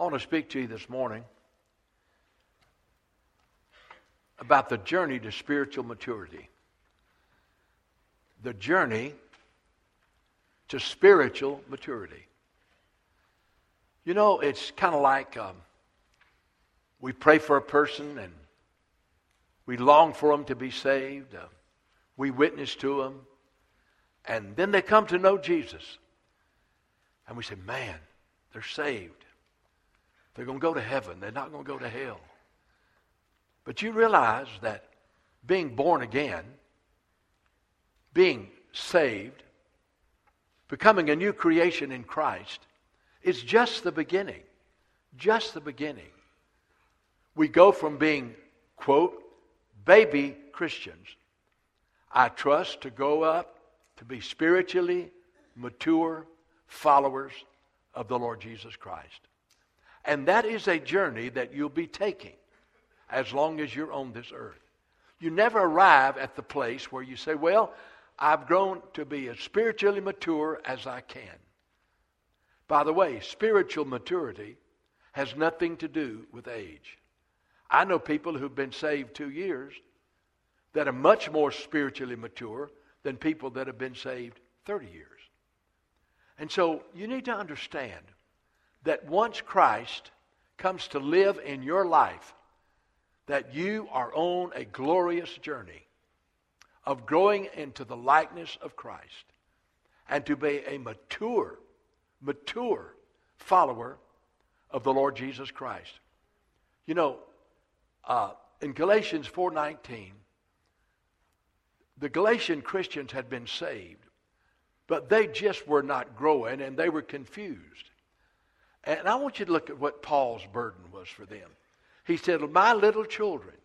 I want to speak to you this morning about the journey to spiritual maturity. The journey to spiritual maturity. You know, it's kind of like um, we pray for a person and we long for them to be saved. Uh, we witness to them. And then they come to know Jesus. And we say, man, they're saved. They're going to go to heaven. They're not going to go to hell. But you realize that being born again, being saved, becoming a new creation in Christ, is just the beginning. Just the beginning. We go from being, quote, baby Christians, I trust, to go up to be spiritually mature followers of the Lord Jesus Christ. And that is a journey that you'll be taking as long as you're on this earth. You never arrive at the place where you say, Well, I've grown to be as spiritually mature as I can. By the way, spiritual maturity has nothing to do with age. I know people who've been saved two years that are much more spiritually mature than people that have been saved 30 years. And so you need to understand that once Christ comes to live in your life, that you are on a glorious journey of growing into the likeness of Christ and to be a mature, mature follower of the Lord Jesus Christ. You know, uh, in Galatians 4:19, the Galatian Christians had been saved, but they just were not growing and they were confused. And I want you to look at what Paul's burden was for them. He said, My little children,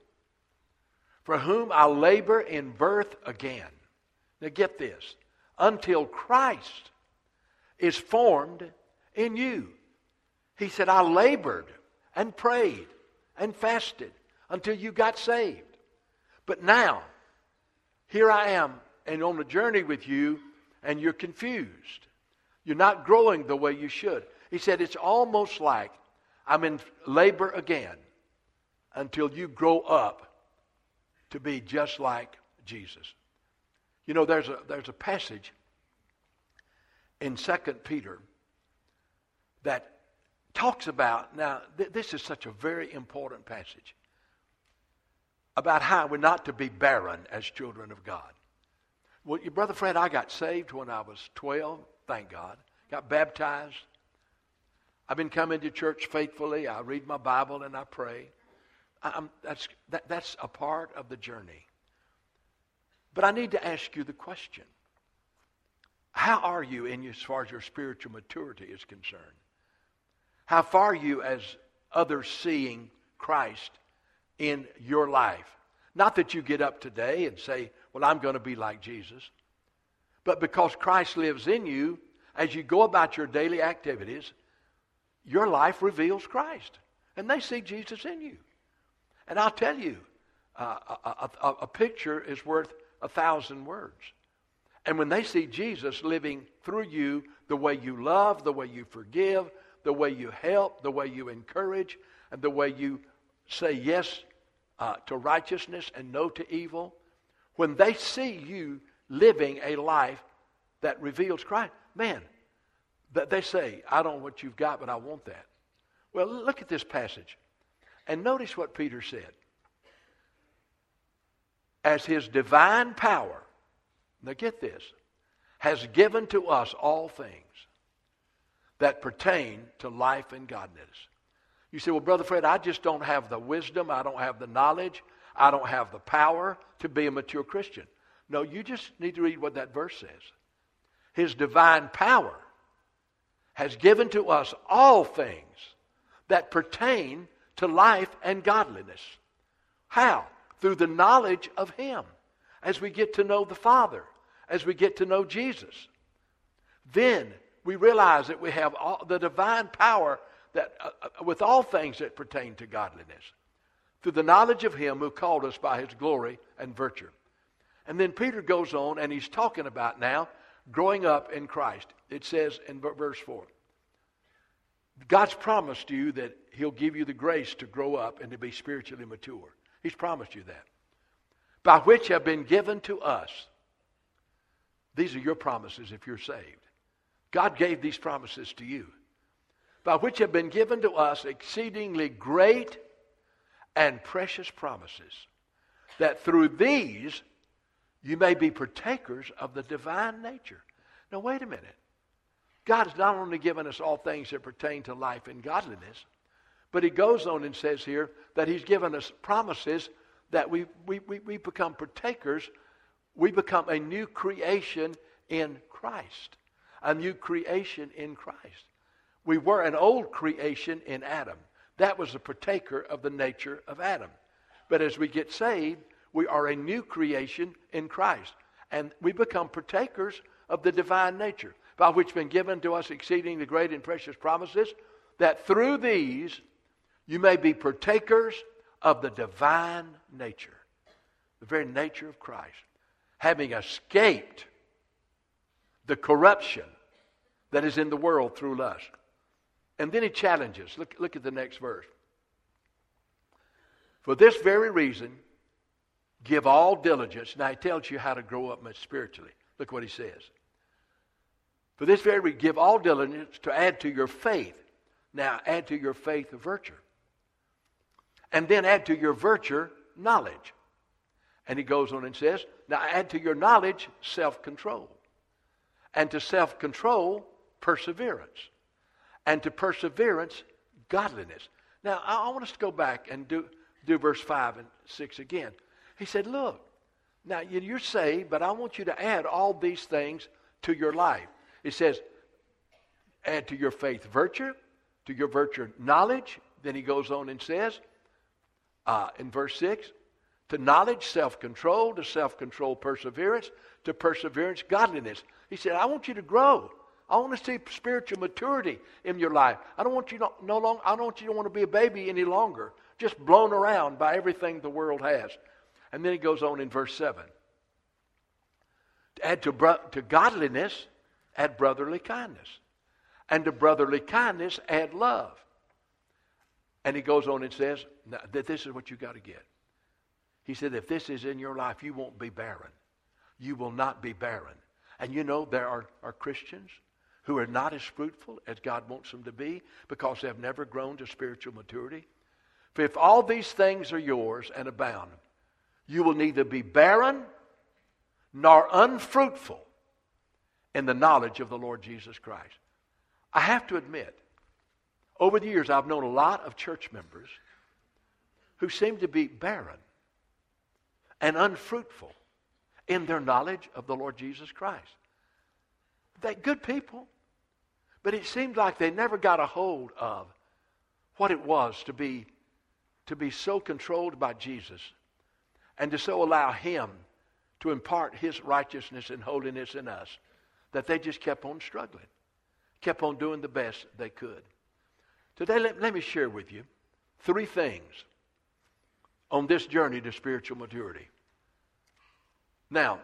for whom I labor in birth again. Now get this until Christ is formed in you. He said, I labored and prayed and fasted until you got saved. But now, here I am and on a journey with you, and you're confused. You're not growing the way you should. He said, It's almost like I'm in labor again until you grow up to be just like Jesus. You know, there's a, there's a passage in 2 Peter that talks about, now, th- this is such a very important passage about how we're not to be barren as children of God. Well, your brother Fred, I got saved when I was 12, thank God. Got baptized. I've been coming to church faithfully. I read my Bible and I pray. I'm, that's, that, that's a part of the journey. But I need to ask you the question How are you in as far as your spiritual maturity is concerned? How far are you as others seeing Christ in your life? Not that you get up today and say, Well, I'm going to be like Jesus. But because Christ lives in you, as you go about your daily activities, your life reveals Christ. And they see Jesus in you. And I'll tell you, uh, a, a, a picture is worth a thousand words. And when they see Jesus living through you, the way you love, the way you forgive, the way you help, the way you encourage, and the way you say yes uh, to righteousness and no to evil, when they see you living a life that reveals Christ, man, that they say, I don't know what you've got, but I want that. Well, look at this passage. And notice what Peter said. As his divine power, now get this, has given to us all things that pertain to life and godliness. You say, well, Brother Fred, I just don't have the wisdom, I don't have the knowledge, I don't have the power to be a mature Christian. No, you just need to read what that verse says. His divine power has given to us all things that pertain to life and godliness. How? Through the knowledge of Him. As we get to know the Father, as we get to know Jesus. Then we realize that we have all, the divine power that, uh, uh, with all things that pertain to godliness. Through the knowledge of Him who called us by His glory and virtue. And then Peter goes on and he's talking about now growing up in Christ. It says in verse 4 God's promised you that He'll give you the grace to grow up and to be spiritually mature. He's promised you that. By which have been given to us. These are your promises if you're saved. God gave these promises to you. By which have been given to us exceedingly great and precious promises, that through these you may be partakers of the divine nature. Now, wait a minute. God has not only given us all things that pertain to life and godliness, but he goes on and says here that he's given us promises that we, we, we, we become partakers, we become a new creation in Christ. A new creation in Christ. We were an old creation in Adam. That was a partaker of the nature of Adam. But as we get saved, we are a new creation in Christ. And we become partakers of the divine nature by which been given to us exceeding the great and precious promises, that through these you may be partakers of the divine nature, the very nature of Christ, having escaped the corruption that is in the world through lust. And then he challenges. Look, look at the next verse. For this very reason, give all diligence. Now he tells you how to grow up spiritually. Look what he says. For this very reason, give all diligence to add to your faith. Now, add to your faith a virtue. And then add to your virtue knowledge. And he goes on and says, Now add to your knowledge self control. And to self control, perseverance. And to perseverance, godliness. Now, I want us to go back and do, do verse 5 and 6 again. He said, Look, now you're saved, but I want you to add all these things to your life. It says, add to your faith virtue, to your virtue knowledge. Then he goes on and says, uh, in verse 6, to knowledge, self control, to self control, perseverance, to perseverance, godliness. He said, I want you to grow. I want to see spiritual maturity in your life. I don't want you no long, I don't want you to want to be a baby any longer, just blown around by everything the world has. And then he goes on in verse 7. To add to, bro- to godliness, add brotherly kindness. And to brotherly kindness, add love. And he goes on and says that this is what you got to get. He said, if this is in your life, you won't be barren. You will not be barren. And you know, there are, are Christians who are not as fruitful as God wants them to be because they have never grown to spiritual maturity. For if all these things are yours and abound, you will neither be barren nor unfruitful in the knowledge of the Lord Jesus Christ. I have to admit, over the years, I've known a lot of church members who seem to be barren and unfruitful in their knowledge of the Lord Jesus Christ. They're good people, but it seems like they never got a hold of what it was to be, to be so controlled by Jesus and to so allow Him to impart His righteousness and holiness in us that they just kept on struggling, kept on doing the best they could. Today, let, let me share with you three things on this journey to spiritual maturity. Now,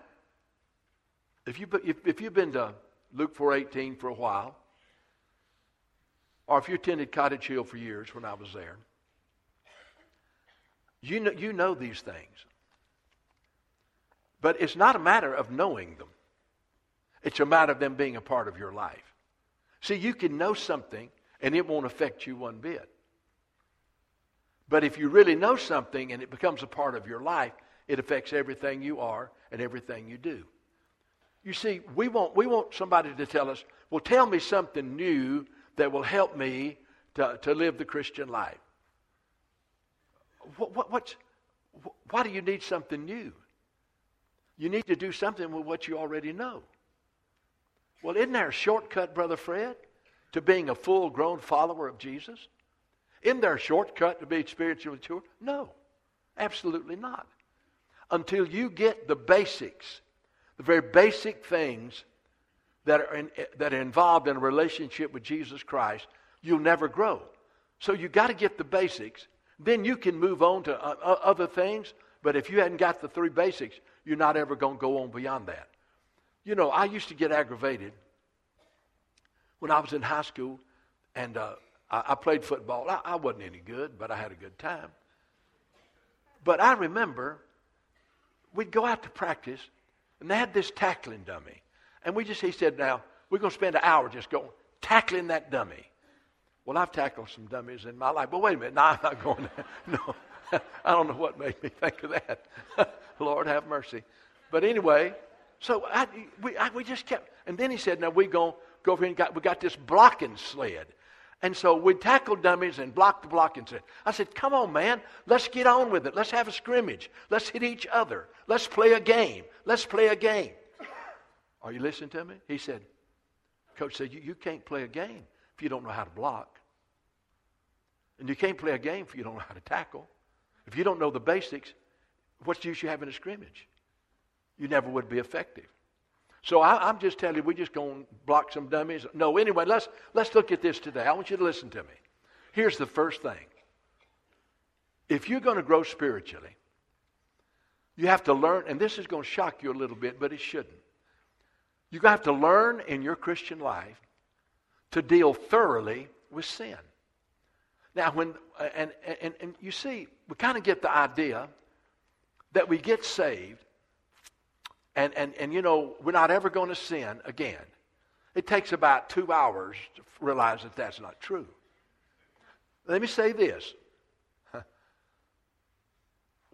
if, you, if, if you've been to Luke 4.18 for a while, or if you attended Cottage Hill for years when I was there, you know, you know these things. But it's not a matter of knowing them. It's a matter of them being a part of your life. See, you can know something and it won't affect you one bit. But if you really know something and it becomes a part of your life, it affects everything you are and everything you do. You see, we want, we want somebody to tell us, well, tell me something new that will help me to, to live the Christian life. What, what, what's, why do you need something new? You need to do something with what you already know. Well, isn't there a shortcut, Brother Fred, to being a full grown follower of Jesus? Isn't there a shortcut to being spiritually mature? No, absolutely not. Until you get the basics, the very basic things that are, in, that are involved in a relationship with Jesus Christ, you'll never grow. So you got to get the basics. Then you can move on to uh, other things. But if you hadn't got the three basics, you're not ever going to go on beyond that. You know, I used to get aggravated when I was in high school, and uh, I, I played football. I, I wasn't any good, but I had a good time. But I remember we'd go out to practice, and they had this tackling dummy. And we just, he said, now, we're going to spend an hour just going tackling that dummy. Well, I've tackled some dummies in my life, but wait a minute. No, I'm not going there. No, I don't know what made me think of that. Lord have mercy. But anyway, so I, we, I, we just kept, and then he said, now we go, go over here and got, we got this blocking sled. And so we tackled dummies and blocked the blocking sled. I said, come on, man. Let's get on with it. Let's have a scrimmage. Let's hit each other. Let's play a game. Let's play a game. Are you listening to me? He said, Coach said, you, you can't play a game if you don't know how to block. And you can't play a game if you don't know how to tackle. If you don't know the basics, what's the use you having a scrimmage? You never would be effective. So I, am just telling you, we're just going to block some dummies. No, anyway, let's, let's look at this today. I want you to listen to me. Here's the first thing. If you're going to grow spiritually, you have to learn, and this is going to shock you a little bit, but it shouldn't. You have to learn in your Christian life to deal thoroughly with sin. Now, when, and, and, and you see, we kind of get the idea that we get saved and, and, and you know, we're not ever going to sin again. It takes about two hours to realize that that's not true. Let me say this.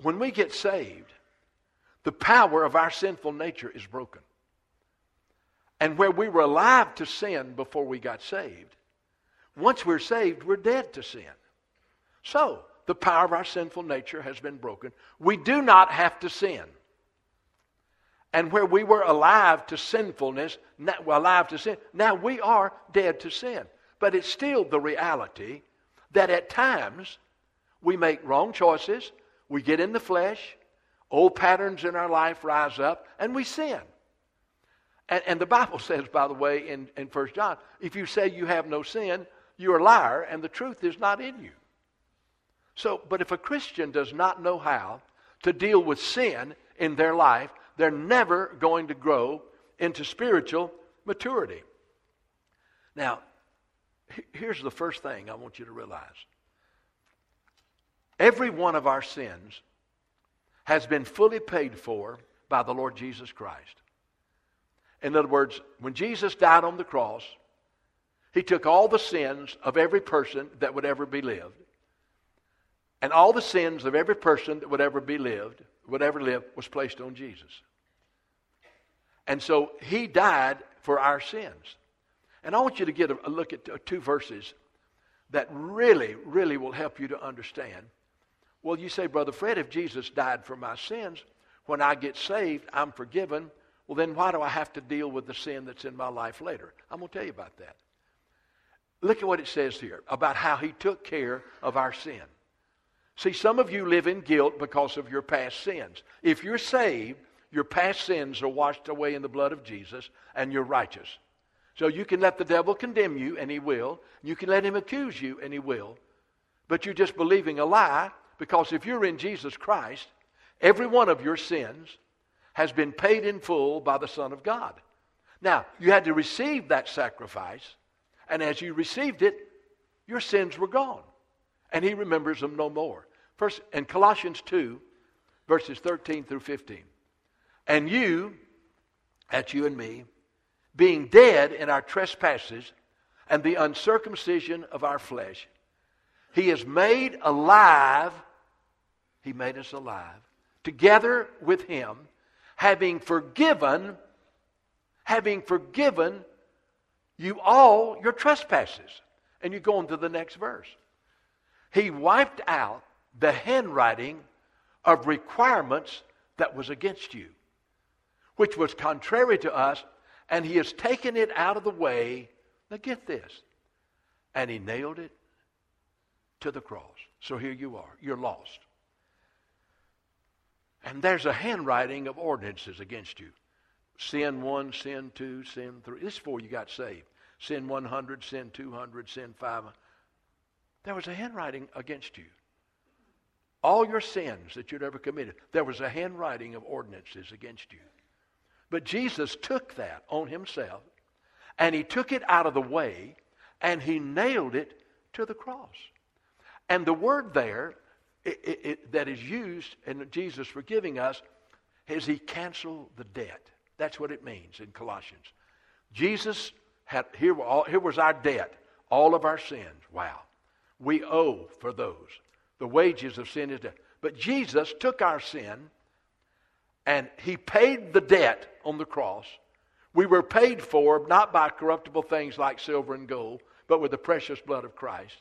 When we get saved, the power of our sinful nature is broken. And where we were alive to sin before we got saved, once we're saved, we're dead to sin. So, the power of our sinful nature has been broken. We do not have to sin. And where we were alive to sinfulness, alive to sin, now we are dead to sin. But it's still the reality that at times we make wrong choices, we get in the flesh, old patterns in our life rise up, and we sin. And, and the Bible says, by the way, in, in 1 John, if you say you have no sin, you're a liar, and the truth is not in you. So, but if a Christian does not know how to deal with sin in their life, they're never going to grow into spiritual maturity. Now, here's the first thing I want you to realize every one of our sins has been fully paid for by the Lord Jesus Christ. In other words, when Jesus died on the cross, he took all the sins of every person that would ever be lived, and all the sins of every person that would ever be lived, would ever live, was placed on Jesus. And so he died for our sins. And I want you to get a, a look at uh, two verses that really, really will help you to understand. Well, you say, Brother Fred, if Jesus died for my sins, when I get saved, I'm forgiven. Well, then why do I have to deal with the sin that's in my life later? I'm going to tell you about that. Look at what it says here about how he took care of our sin. See, some of you live in guilt because of your past sins. If you're saved, your past sins are washed away in the blood of Jesus, and you're righteous. So you can let the devil condemn you, and he will. You can let him accuse you, and he will. But you're just believing a lie because if you're in Jesus Christ, every one of your sins has been paid in full by the Son of God. Now, you had to receive that sacrifice, and as you received it, your sins were gone. And he remembers them no more. First, in Colossians 2, verses 13 through 15. And you, that's you and me, being dead in our trespasses and the uncircumcision of our flesh, he is made alive. He made us alive. Together with him, having forgiven, having forgiven you all your trespasses. And you go on to the next verse. He wiped out the handwriting of requirements that was against you which was contrary to us, and he has taken it out of the way. Now get this. And he nailed it to the cross. So here you are. You're lost. And there's a handwriting of ordinances against you. Sin 1, sin 2, sin 3. This is before you got saved. Sin 100, sin 200, sin 500. There was a handwriting against you. All your sins that you'd ever committed, there was a handwriting of ordinances against you. But Jesus took that on himself and he took it out of the way and he nailed it to the cross. And the word there it, it, it, that is used in Jesus forgiving us is he canceled the debt. That's what it means in Colossians. Jesus had, here, all, here was our debt, all of our sins. Wow. We owe for those. The wages of sin is death. But Jesus took our sin and he paid the debt on the cross. We were paid for not by corruptible things like silver and gold, but with the precious blood of Christ.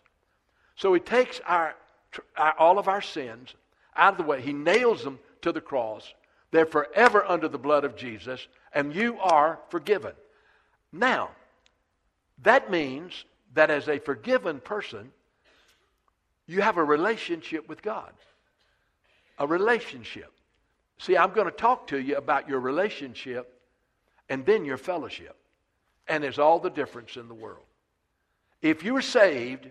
So he takes our, our, all of our sins out of the way. He nails them to the cross. They're forever under the blood of Jesus, and you are forgiven. Now, that means that as a forgiven person, you have a relationship with God. A relationship. See, I'm going to talk to you about your relationship and then your fellowship. And there's all the difference in the world. If you're saved,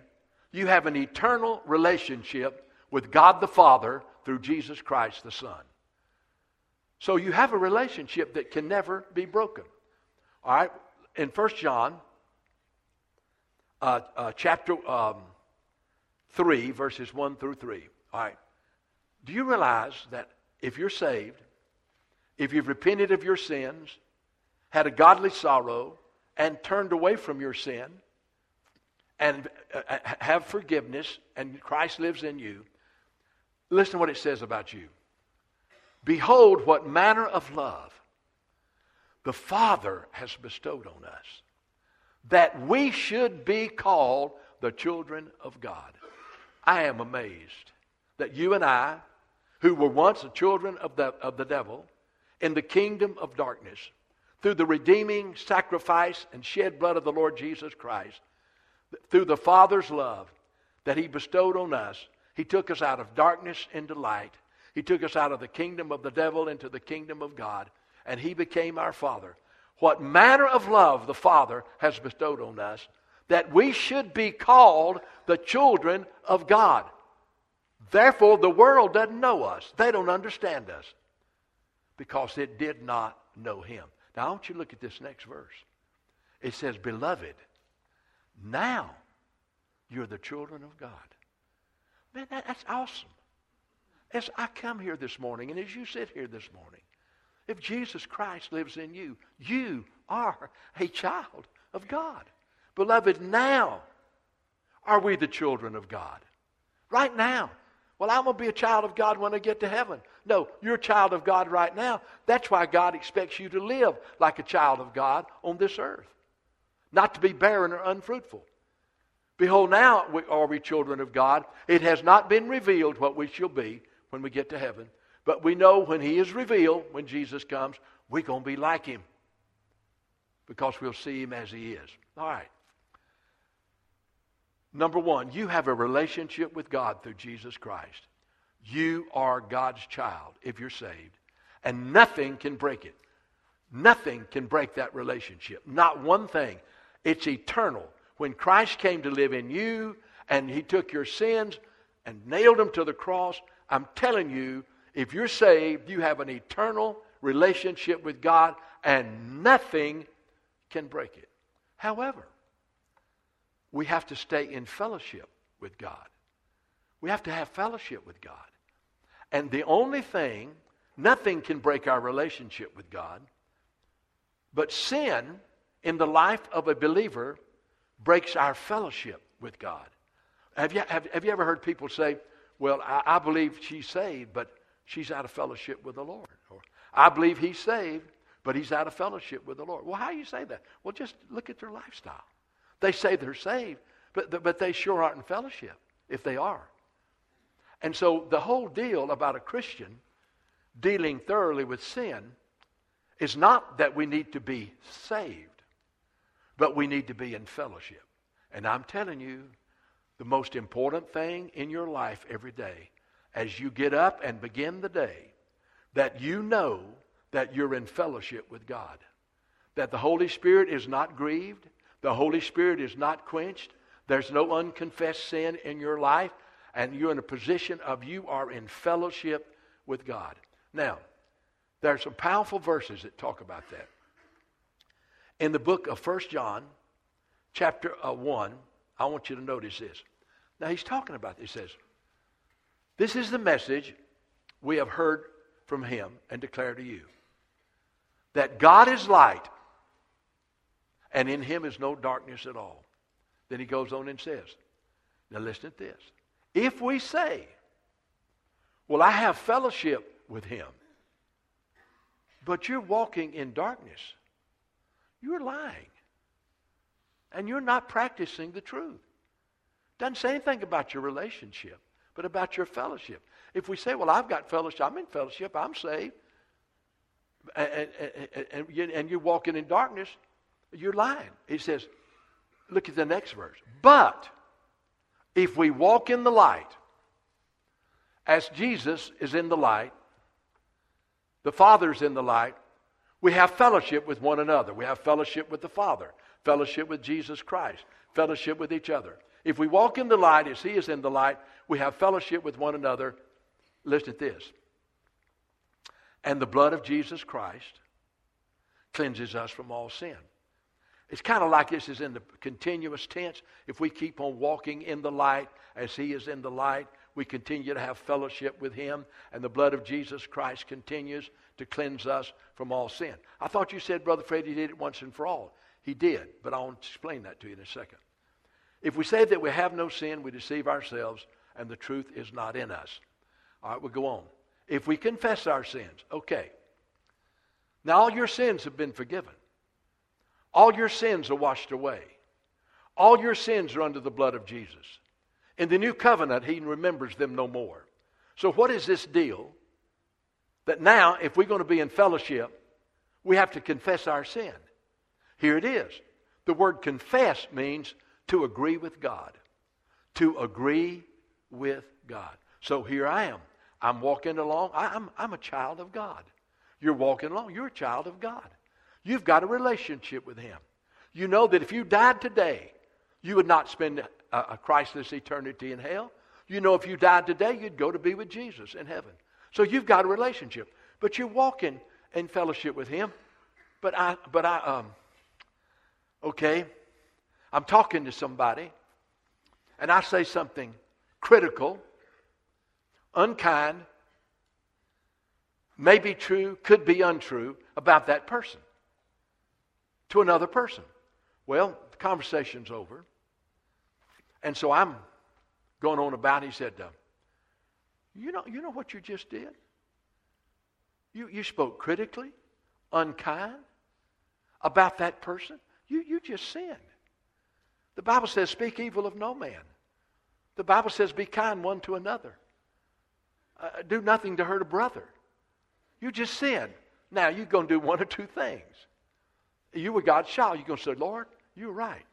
you have an eternal relationship with God the Father through Jesus Christ the Son. So you have a relationship that can never be broken. All right? In 1 John uh, uh, chapter um, 3, verses 1 through 3. All right. Do you realize that if you're saved, if you've repented of your sins, had a godly sorrow, and turned away from your sin, and uh, uh, have forgiveness, and Christ lives in you, listen to what it says about you. Behold, what manner of love the Father has bestowed on us, that we should be called the children of God. I am amazed that you and I, who were once the children of the, of the devil, in the kingdom of darkness, through the redeeming sacrifice and shed blood of the Lord Jesus Christ, through the Father's love that He bestowed on us, He took us out of darkness into light. He took us out of the kingdom of the devil into the kingdom of God, and He became our Father. What manner of love the Father has bestowed on us, that we should be called the children of God. Therefore, the world doesn't know us, they don't understand us because it did not know Him. Now, I want you to look at this next verse. It says, Beloved, now you're the children of God. Man, that, that's awesome. As I come here this morning, and as you sit here this morning, if Jesus Christ lives in you, you are a child of God. Beloved, now are we the children of God. Right now. Well, I'm going to be a child of God when I get to heaven. No, you're a child of God right now. That's why God expects you to live like a child of God on this earth, not to be barren or unfruitful. Behold, now are we children of God. It has not been revealed what we shall be when we get to heaven, but we know when He is revealed, when Jesus comes, we're going to be like Him because we'll see Him as He is. All right. Number one, you have a relationship with God through Jesus Christ. You are God's child if you're saved. And nothing can break it. Nothing can break that relationship. Not one thing. It's eternal. When Christ came to live in you and he took your sins and nailed them to the cross, I'm telling you, if you're saved, you have an eternal relationship with God and nothing can break it. However, we have to stay in fellowship with God. We have to have fellowship with God. And the only thing, nothing can break our relationship with God, but sin in the life of a believer breaks our fellowship with God. Have you, have, have you ever heard people say, Well, I, I believe she's saved, but she's out of fellowship with the Lord? Or, I believe he's saved, but he's out of fellowship with the Lord. Well, how do you say that? Well, just look at their lifestyle. They say they're saved, but, but they sure aren't in fellowship if they are. And so the whole deal about a Christian dealing thoroughly with sin is not that we need to be saved, but we need to be in fellowship. And I'm telling you, the most important thing in your life every day, as you get up and begin the day, that you know that you're in fellowship with God, that the Holy Spirit is not grieved, the Holy Spirit is not quenched. There's no unconfessed sin in your life, and you're in a position of you are in fellowship with God. Now, there are some powerful verses that talk about that. In the book of 1 John, chapter uh, 1, I want you to notice this. Now he's talking about this. He says, This is the message we have heard from him and declare to you that God is light, and in him is no darkness at all. Then he goes on and says, Now listen to this. If we say, Well, I have fellowship with him, but you're walking in darkness, you're lying. And you're not practicing the truth. Doesn't say anything about your relationship, but about your fellowship. If we say, Well, I've got fellowship, I'm in fellowship, I'm saved, and, and, and, and you're walking in darkness, you're lying. He says, Look at the next verse. But if we walk in the light, as Jesus is in the light, the Father's in the light, we have fellowship with one another. We have fellowship with the Father, fellowship with Jesus Christ, fellowship with each other. If we walk in the light as He is in the light, we have fellowship with one another. Listen to this. And the blood of Jesus Christ cleanses us from all sin. It's kind of like this is in the continuous tense. If we keep on walking in the light as He is in the light, we continue to have fellowship with Him, and the blood of Jesus Christ continues to cleanse us from all sin. I thought you said, Brother Fred, He did it once and for all. He did, but I'll explain that to you in a second. If we say that we have no sin, we deceive ourselves, and the truth is not in us. All right, we'll go on. If we confess our sins, okay. Now all your sins have been forgiven. All your sins are washed away. All your sins are under the blood of Jesus. In the new covenant, he remembers them no more. So, what is this deal? That now, if we're going to be in fellowship, we have to confess our sin. Here it is. The word confess means to agree with God. To agree with God. So here I am. I'm walking along. I'm, I'm a child of God. You're walking along. You're a child of God. You've got a relationship with Him. You know that if you died today, you would not spend a, a Christless eternity in hell. You know if you died today, you'd go to be with Jesus in heaven. So you've got a relationship. But you're walking in fellowship with Him. But I, but I, um, okay, I'm talking to somebody, and I say something critical, unkind, maybe true, could be untrue about that person to another person. Well, the conversation's over. And so I'm going on about. He said, uh, "You know, you know what you just did. You you spoke critically, unkind about that person. You you just sinned. The Bible says, "Speak evil of no man." The Bible says, "Be kind one to another. Uh, do nothing to hurt a brother." You just sinned. Now you're going to do one or two things you were God's child, you're going to say, Lord, you're right.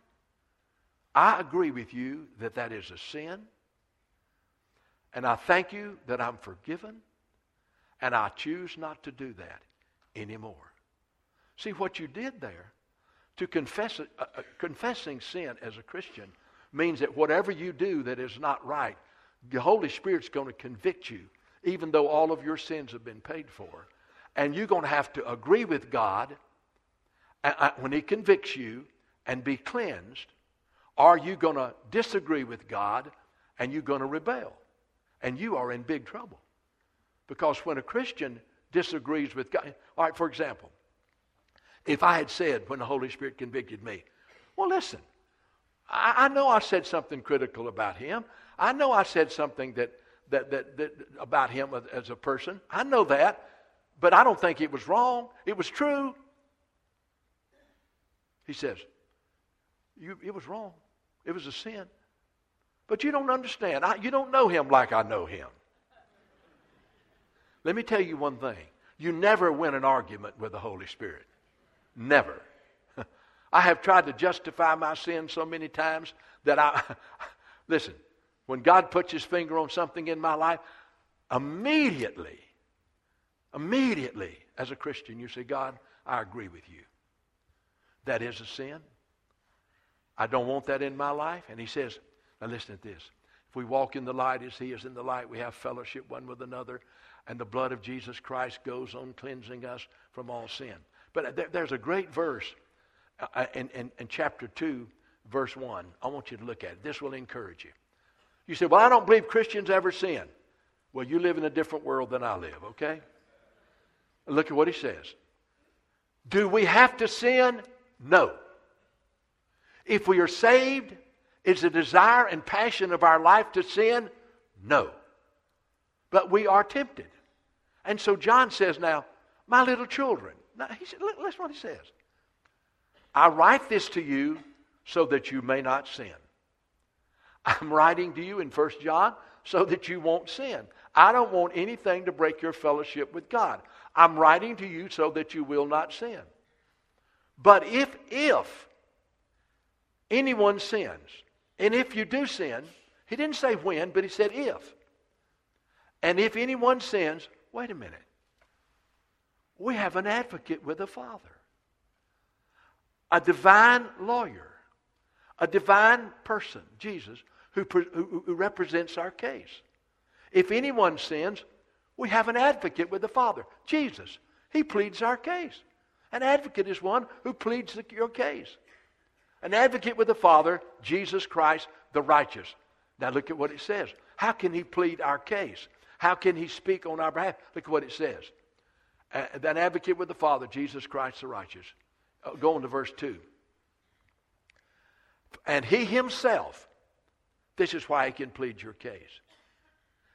I agree with you that that is a sin. And I thank you that I'm forgiven. And I choose not to do that anymore. See what you did there? To confess uh, uh, confessing sin as a Christian means that whatever you do that is not right, the Holy Spirit's going to convict you, even though all of your sins have been paid for. And you're going to have to agree with God when He convicts you and be cleansed, are you going to disagree with God and you're going to rebel? And you are in big trouble. Because when a Christian disagrees with God, all right, for example, if I had said when the Holy Spirit convicted me, well, listen, I, I know I said something critical about him. I know I said something that, that, that, that about him as a person. I know that, but I don't think it was wrong. It was true. He says, It was wrong. It was a sin. But you don't understand. I, you don't know him like I know him. Let me tell you one thing. You never win an argument with the Holy Spirit. Never. I have tried to justify my sin so many times that I, listen, when God puts his finger on something in my life, immediately, immediately, as a Christian, you say, God, I agree with you. That is a sin. I don't want that in my life. And he says, now listen to this. If we walk in the light as he is in the light, we have fellowship one with another, and the blood of Jesus Christ goes on cleansing us from all sin. But there, there's a great verse uh, uh, in, in, in chapter 2 verse 1. I want you to look at it. This will encourage you. You say, Well, I don't believe Christians ever sin. Well, you live in a different world than I live, okay? Look at what he says. Do we have to sin? No. If we are saved, is the desire and passion of our life to sin? No. But we are tempted. And so John says now, my little children. Now, he said, listen what he says. I write this to you so that you may not sin. I'm writing to you in 1 John so that you won't sin. I don't want anything to break your fellowship with God. I'm writing to you so that you will not sin. But if, if anyone sins, and if you do sin, he didn't say when, but he said if. And if anyone sins, wait a minute. We have an advocate with the Father, a divine lawyer, a divine person, Jesus, who, who, who represents our case. If anyone sins, we have an advocate with the Father, Jesus. He pleads our case. An advocate is one who pleads the, your case. An advocate with the Father, Jesus Christ, the righteous. Now look at what it says. How can he plead our case? How can he speak on our behalf? Look at what it says. Uh, an advocate with the Father, Jesus Christ the righteous. Uh, go on to verse 2. And he himself, this is why he can plead your case.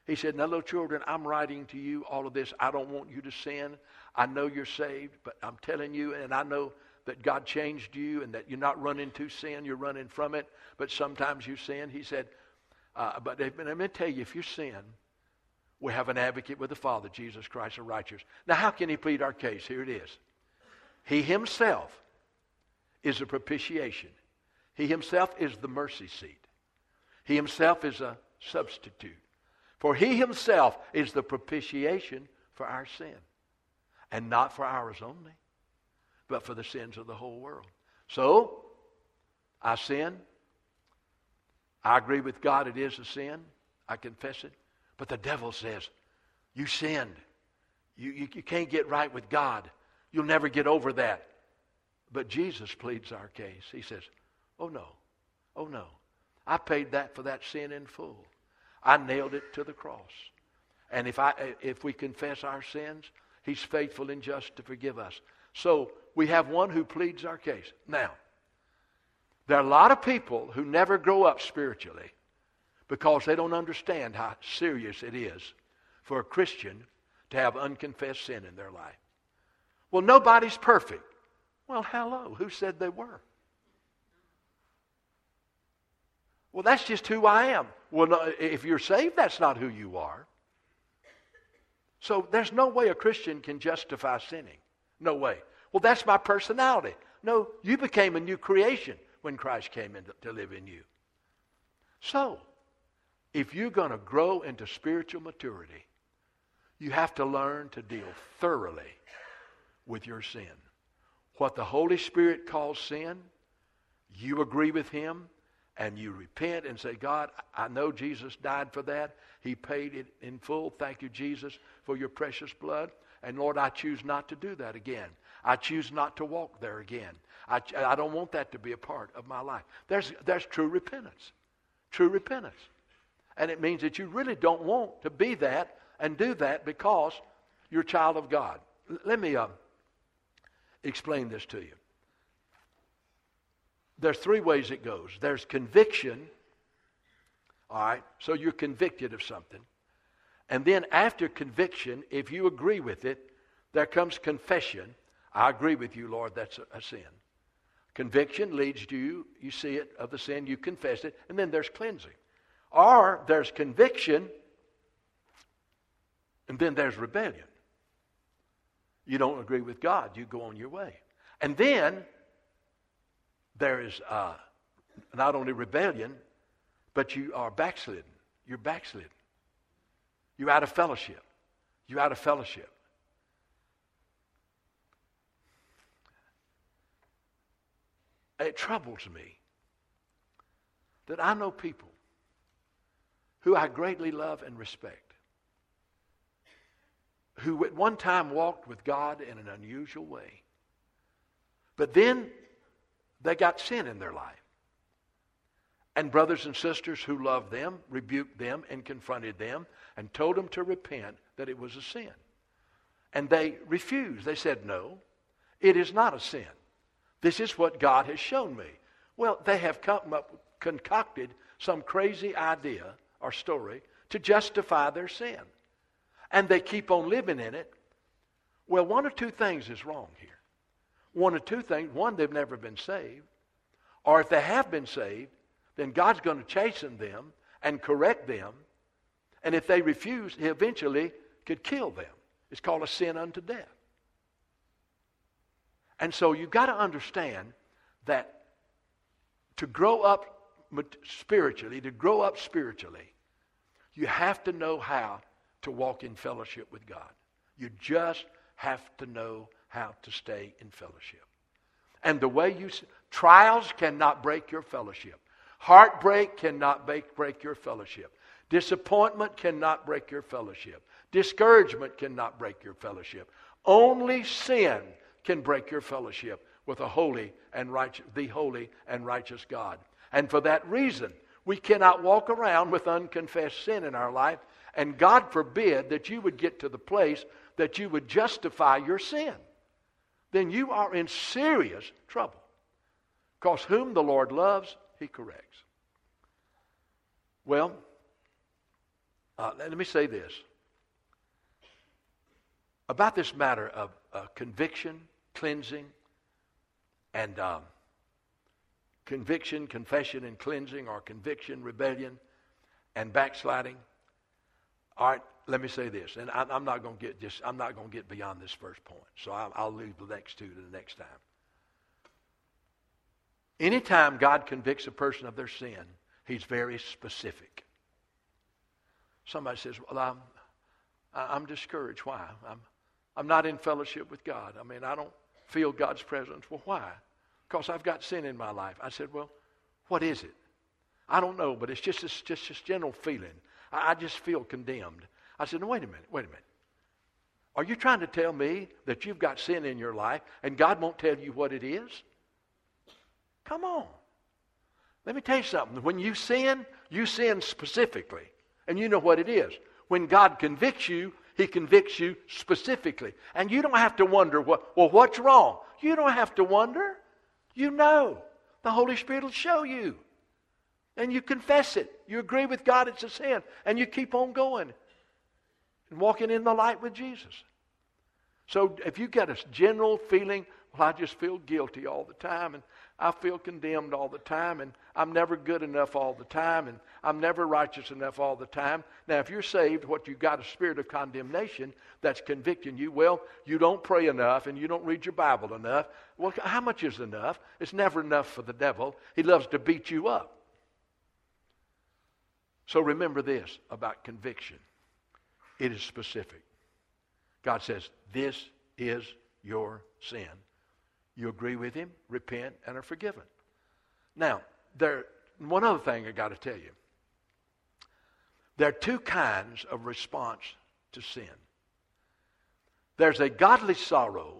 He said, Now, little children, I'm writing to you all of this. I don't want you to sin. I know you're saved, but I'm telling you, and I know that God changed you and that you're not running to sin, you're running from it, but sometimes you sin. He said, uh, But let me tell you, if you sin, we have an advocate with the Father, Jesus Christ the righteous. Now, how can he plead our case? Here it is. He himself is a propitiation. He himself is the mercy seat. He himself is a substitute. For he himself is the propitiation for our sin. And not for ours only, but for the sins of the whole world. So, I sin. I agree with God it is a sin. I confess it. But the devil says, You sinned. You, you, you can't get right with God. You'll never get over that. But Jesus pleads our case. He says, Oh no. Oh no. I paid that for that sin in full. I nailed it to the cross. And if, I, if we confess our sins, He's faithful and just to forgive us. So we have one who pleads our case. Now, there are a lot of people who never grow up spiritually because they don't understand how serious it is for a Christian to have unconfessed sin in their life. Well, nobody's perfect. Well, hello. Who said they were? Well, that's just who I am. Well, if you're saved, that's not who you are. So there's no way a Christian can justify sinning. No way. Well, that's my personality. No, you became a new creation when Christ came in to, live in you. So, if you're going to grow into spiritual maturity, you have to learn to deal thoroughly with your sin. What the Holy Spirit calls sin, you agree with Him, and you repent and say, God, I know Jesus died for that. He paid it in full. Thank you, Jesus, for your precious blood. And Lord, I choose not to do that again. I choose not to walk there again. I, I don't want that to be a part of my life. There's, there's true repentance. True repentance. And it means that you really don't want to be that and do that because you're a child of God. L- let me uh, explain this to you there's three ways it goes there's conviction, all right, so you're convicted of something. And then after conviction, if you agree with it, there comes confession. I agree with you, Lord, that's a, a sin. Conviction leads to you, you see it of the sin, you confess it, and then there's cleansing. Or there's conviction, and then there's rebellion. You don't agree with God, you go on your way. And then there is uh, not only rebellion, but you are backslidden. You're backslidden. You're out of fellowship. You're out of fellowship. It troubles me that I know people who I greatly love and respect, who at one time walked with God in an unusual way, but then they got sin in their life. and brothers and sisters who loved them rebuked them and confronted them and told them to repent that it was a sin. And they refused. They said, No, it is not a sin. This is what God has shown me. Well, they have come up, concocted some crazy idea or story to justify their sin. And they keep on living in it. Well, one or two things is wrong here. One or two things. One, they've never been saved. Or if they have been saved, then God's going to chasten them and correct them. And if they refuse, He eventually could kill them. It's called a sin unto death. And so you've got to understand that to grow up spiritually, to grow up spiritually, you have to know how to walk in fellowship with God. You just have to know how to stay in fellowship. And the way you trials cannot break your fellowship. Heartbreak cannot break, break your fellowship. Disappointment cannot break your fellowship. Discouragement cannot break your fellowship. Only sin can break your fellowship with a holy and righteous, the holy and righteous God. And for that reason, we cannot walk around with unconfessed sin in our life. And God forbid that you would get to the place that you would justify your sin. Then you are in serious trouble. Because whom the Lord loves, he corrects. Well, uh, let me say this about this matter of uh, conviction, cleansing, and um, conviction, confession, and cleansing, or conviction, rebellion, and backsliding. All right, let me say this, and I, am not going to get just I'm not going to get beyond this first point, so I'll, I'll leave the next two to the next time. Anytime God convicts a person of their sin, He's very specific. Somebody says, "Well, I'm I'm discouraged. Why? I'm I'm not in fellowship with God. I mean, I don't feel God's presence. Well, why? Because I've got sin in my life. I said, Well, what is it? I don't know, but it's just this just this general feeling. I, I just feel condemned. I said, no, wait a minute, wait a minute. Are you trying to tell me that you've got sin in your life and God won't tell you what it is? Come on. Let me tell you something. When you sin, you sin specifically, and you know what it is. When God convicts you, he convicts you specifically. And you don't have to wonder, what, well, what's wrong? You don't have to wonder. You know. The Holy Spirit will show you. And you confess it. You agree with God it's a sin. And you keep on going and walking in the light with Jesus. So if you get a general feeling, well, I just feel guilty all the time, and I feel condemned all the time, and I'm never good enough all the time, and I'm never righteous enough all the time. Now, if you're saved, what you've got a spirit of condemnation that's convicting you. Well, you don't pray enough, and you don't read your Bible enough. Well, how much is enough? It's never enough for the devil. He loves to beat you up. So remember this about conviction it is specific. God says, This is your sin. You agree with him, repent, and are forgiven. Now, there one other thing I got to tell you. There are two kinds of response to sin. There's a godly sorrow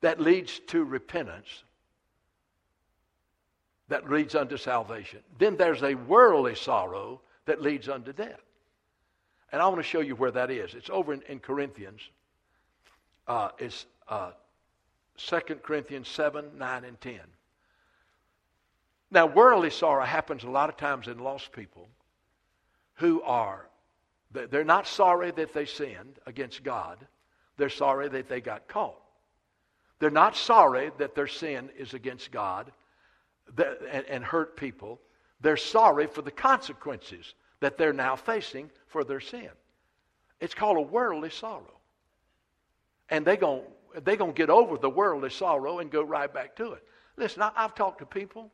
that leads to repentance, that leads unto salvation. Then there's a worldly sorrow that leads unto death. And I want to show you where that is. It's over in, in Corinthians. Uh, it's uh, 2 Corinthians 7, 9, and 10. Now, worldly sorrow happens a lot of times in lost people who are, they're not sorry that they sinned against God. They're sorry that they got caught. They're not sorry that their sin is against God and hurt people. They're sorry for the consequences that they're now facing for their sin. It's called a worldly sorrow. And they're going they gonna get over the worldly sorrow and go right back to it. Listen, I, have talked to people,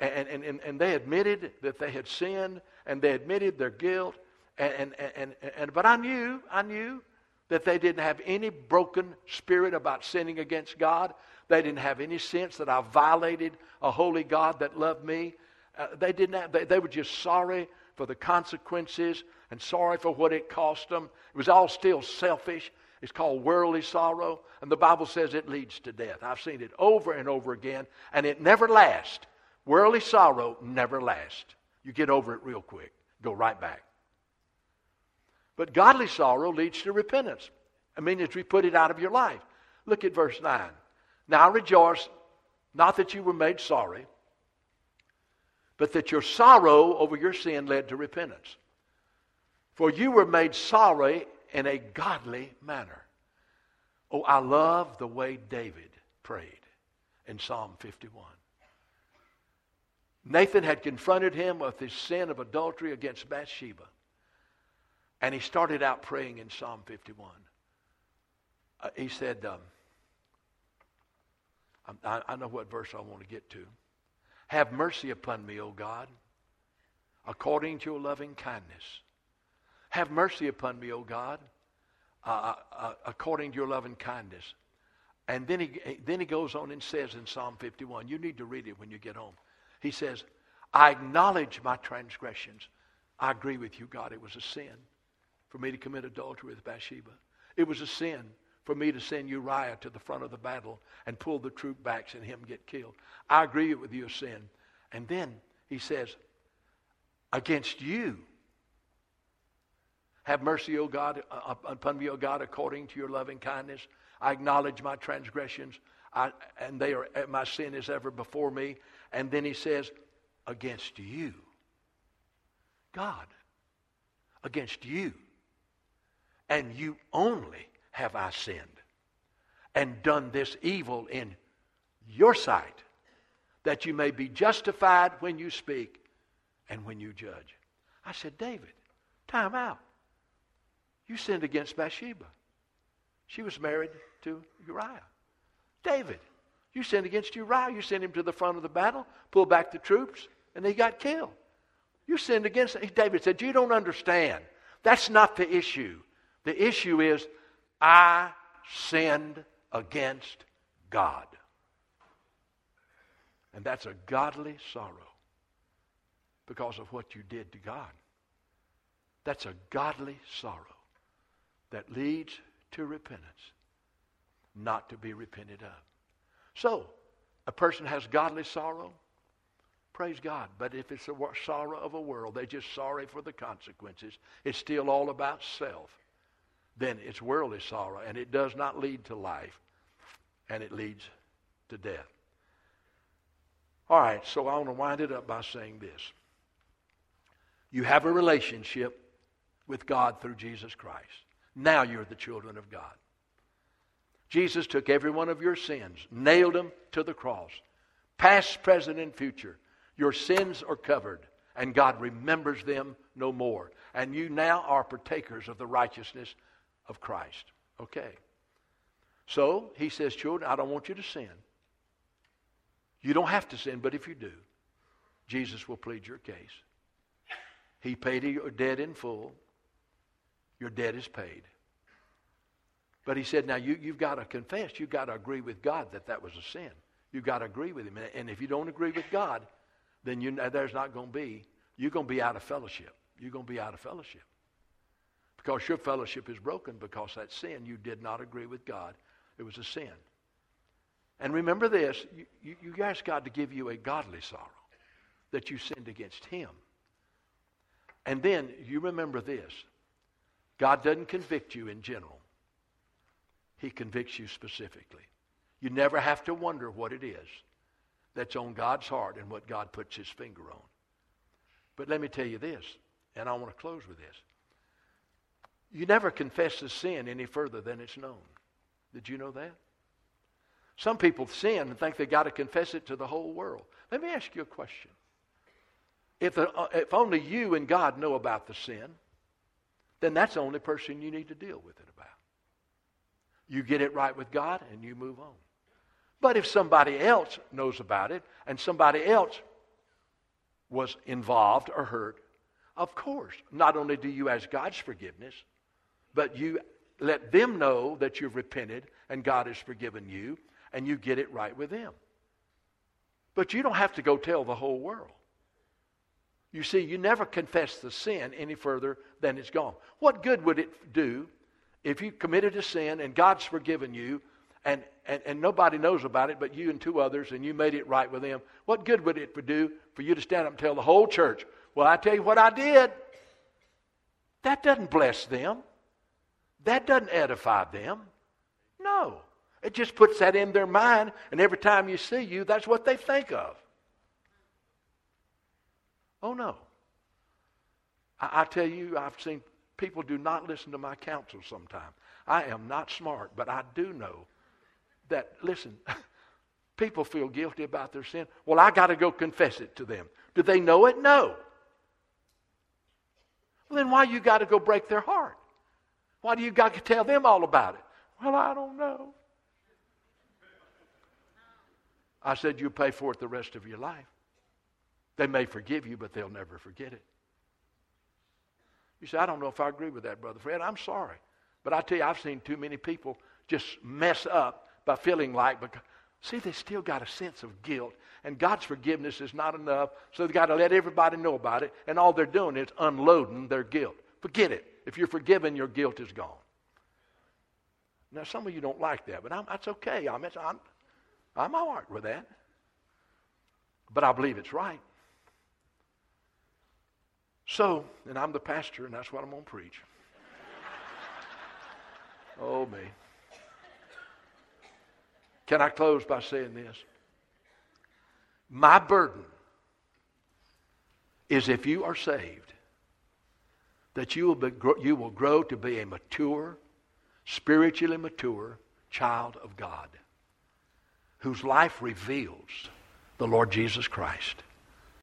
and, and, and, and they admitted that they had sinned, and they admitted their guilt, and, and, and, and, but I knew, I knew that they didn't have any broken spirit about sinning against God. They didn't have any sense that I violated a holy God that loved me. Uh, they didn't have, they, they were just sorry for the consequences and sorry for what it cost them. It was all still selfish. It's called worldly sorrow, and the Bible says it leads to death. I've seen it over and over again, and it never lasts. Worldly sorrow never lasts. You get over it real quick, go right back. But godly sorrow leads to repentance. I mean, as we put it out of your life. Look at verse 9. Now rejoice, not that you were made sorry, but that your sorrow over your sin led to repentance. For you were made sorry in a godly manner. Oh, I love the way David prayed in Psalm 51. Nathan had confronted him with his sin of adultery against Bathsheba. And he started out praying in Psalm 51. Uh, he said, um, I, I know what verse I want to get to. Have mercy upon me, O God, according to your loving kindness. Have mercy upon me, O God, uh, uh, uh, according to your loving kindness. And then he, then he goes on and says in Psalm 51, you need to read it when you get home. He says, I acknowledge my transgressions. I agree with you, God. It was a sin for me to commit adultery with Bathsheba. It was a sin for me to send Uriah to the front of the battle and pull the troop backs and him get killed. I agree with your sin. And then he says, against you. Have mercy, O God, uh, upon me, O God, according to your loving kindness. I acknowledge my transgressions, I, and they are my sin is ever before me. And then he says, against you, God, against you, and you only have I sinned and done this evil in your sight, that you may be justified when you speak and when you judge. I said, David, time out. You sinned against Bathsheba. She was married to Uriah. David, you sinned against Uriah. You sent him to the front of the battle, pulled back the troops, and he got killed. You sinned against David said, You don't understand. That's not the issue. The issue is I sinned against God. And that's a godly sorrow because of what you did to God. That's a godly sorrow that leads to repentance, not to be repented of. So, a person has godly sorrow, praise God. But if it's a sorrow of a world, they're just sorry for the consequences. It's still all about self then it's worldly sorrow, and it does not lead to life, and it leads to death. All right, so I want to wind it up by saying this. You have a relationship with God through Jesus Christ. Now you're the children of God. Jesus took every one of your sins, nailed them to the cross. Past, present, and future. Your sins are covered, and God remembers them no more. And you now are partakers of the righteousness of Christ. Okay. So he says, children, I don't want you to sin. You don't have to sin, but if you do, Jesus will plead your case. He paid your debt in full. Your debt is paid. But he said, now you, you've got to confess. You've got to agree with God that that was a sin. You've got to agree with him. And if you don't agree with God, then you, there's not going to be, you're going to be out of fellowship. You're going to be out of fellowship. Because your fellowship is broken because that sin, you did not agree with God. It was a sin. And remember this you, you, you asked God to give you a godly sorrow that you sinned against Him. And then you remember this God doesn't convict you in general, He convicts you specifically. You never have to wonder what it is that's on God's heart and what God puts His finger on. But let me tell you this, and I want to close with this. You never confess a sin any further than it's known. Did you know that? Some people sin and think they've got to confess it to the whole world. Let me ask you a question. If, the, uh, if only you and God know about the sin, then that's the only person you need to deal with it about. You get it right with God and you move on. But if somebody else knows about it and somebody else was involved or hurt, of course, not only do you ask God's forgiveness, but you let them know that you've repented and God has forgiven you, and you get it right with them. But you don't have to go tell the whole world. You see, you never confess the sin any further than it's gone. What good would it do if you committed a sin and God's forgiven you, and, and, and nobody knows about it but you and two others, and you made it right with them, what good would it do for you to stand up and tell the whole church, Well, I tell you what I did? That doesn't bless them. That doesn't edify them. No. It just puts that in their mind, and every time you see you, that's what they think of. Oh, no. I, I tell you, I've seen people do not listen to my counsel sometimes. I am not smart, but I do know that, listen, people feel guilty about their sin. Well, I got to go confess it to them. Do they know it? No. Well, then why you got to go break their heart? Why do you got to tell them all about it? Well, I don't know. I said, you pay for it the rest of your life. They may forgive you, but they'll never forget it. You say, I don't know if I agree with that, Brother Fred. I'm sorry. But I tell you, I've seen too many people just mess up by feeling like, because, see, they still got a sense of guilt, and God's forgiveness is not enough, so they've got to let everybody know about it, and all they're doing is unloading their guilt. Forget it. If you're forgiven, your guilt is gone. Now, some of you don't like that, but I'm, that's okay. I'm, I'm, I'm all right with that. But I believe it's right. So, and I'm the pastor, and that's what I'm going to preach. oh, me. Can I close by saying this? My burden is if you are saved, that you will, be, you will grow to be a mature, spiritually mature child of God whose life reveals the Lord Jesus Christ.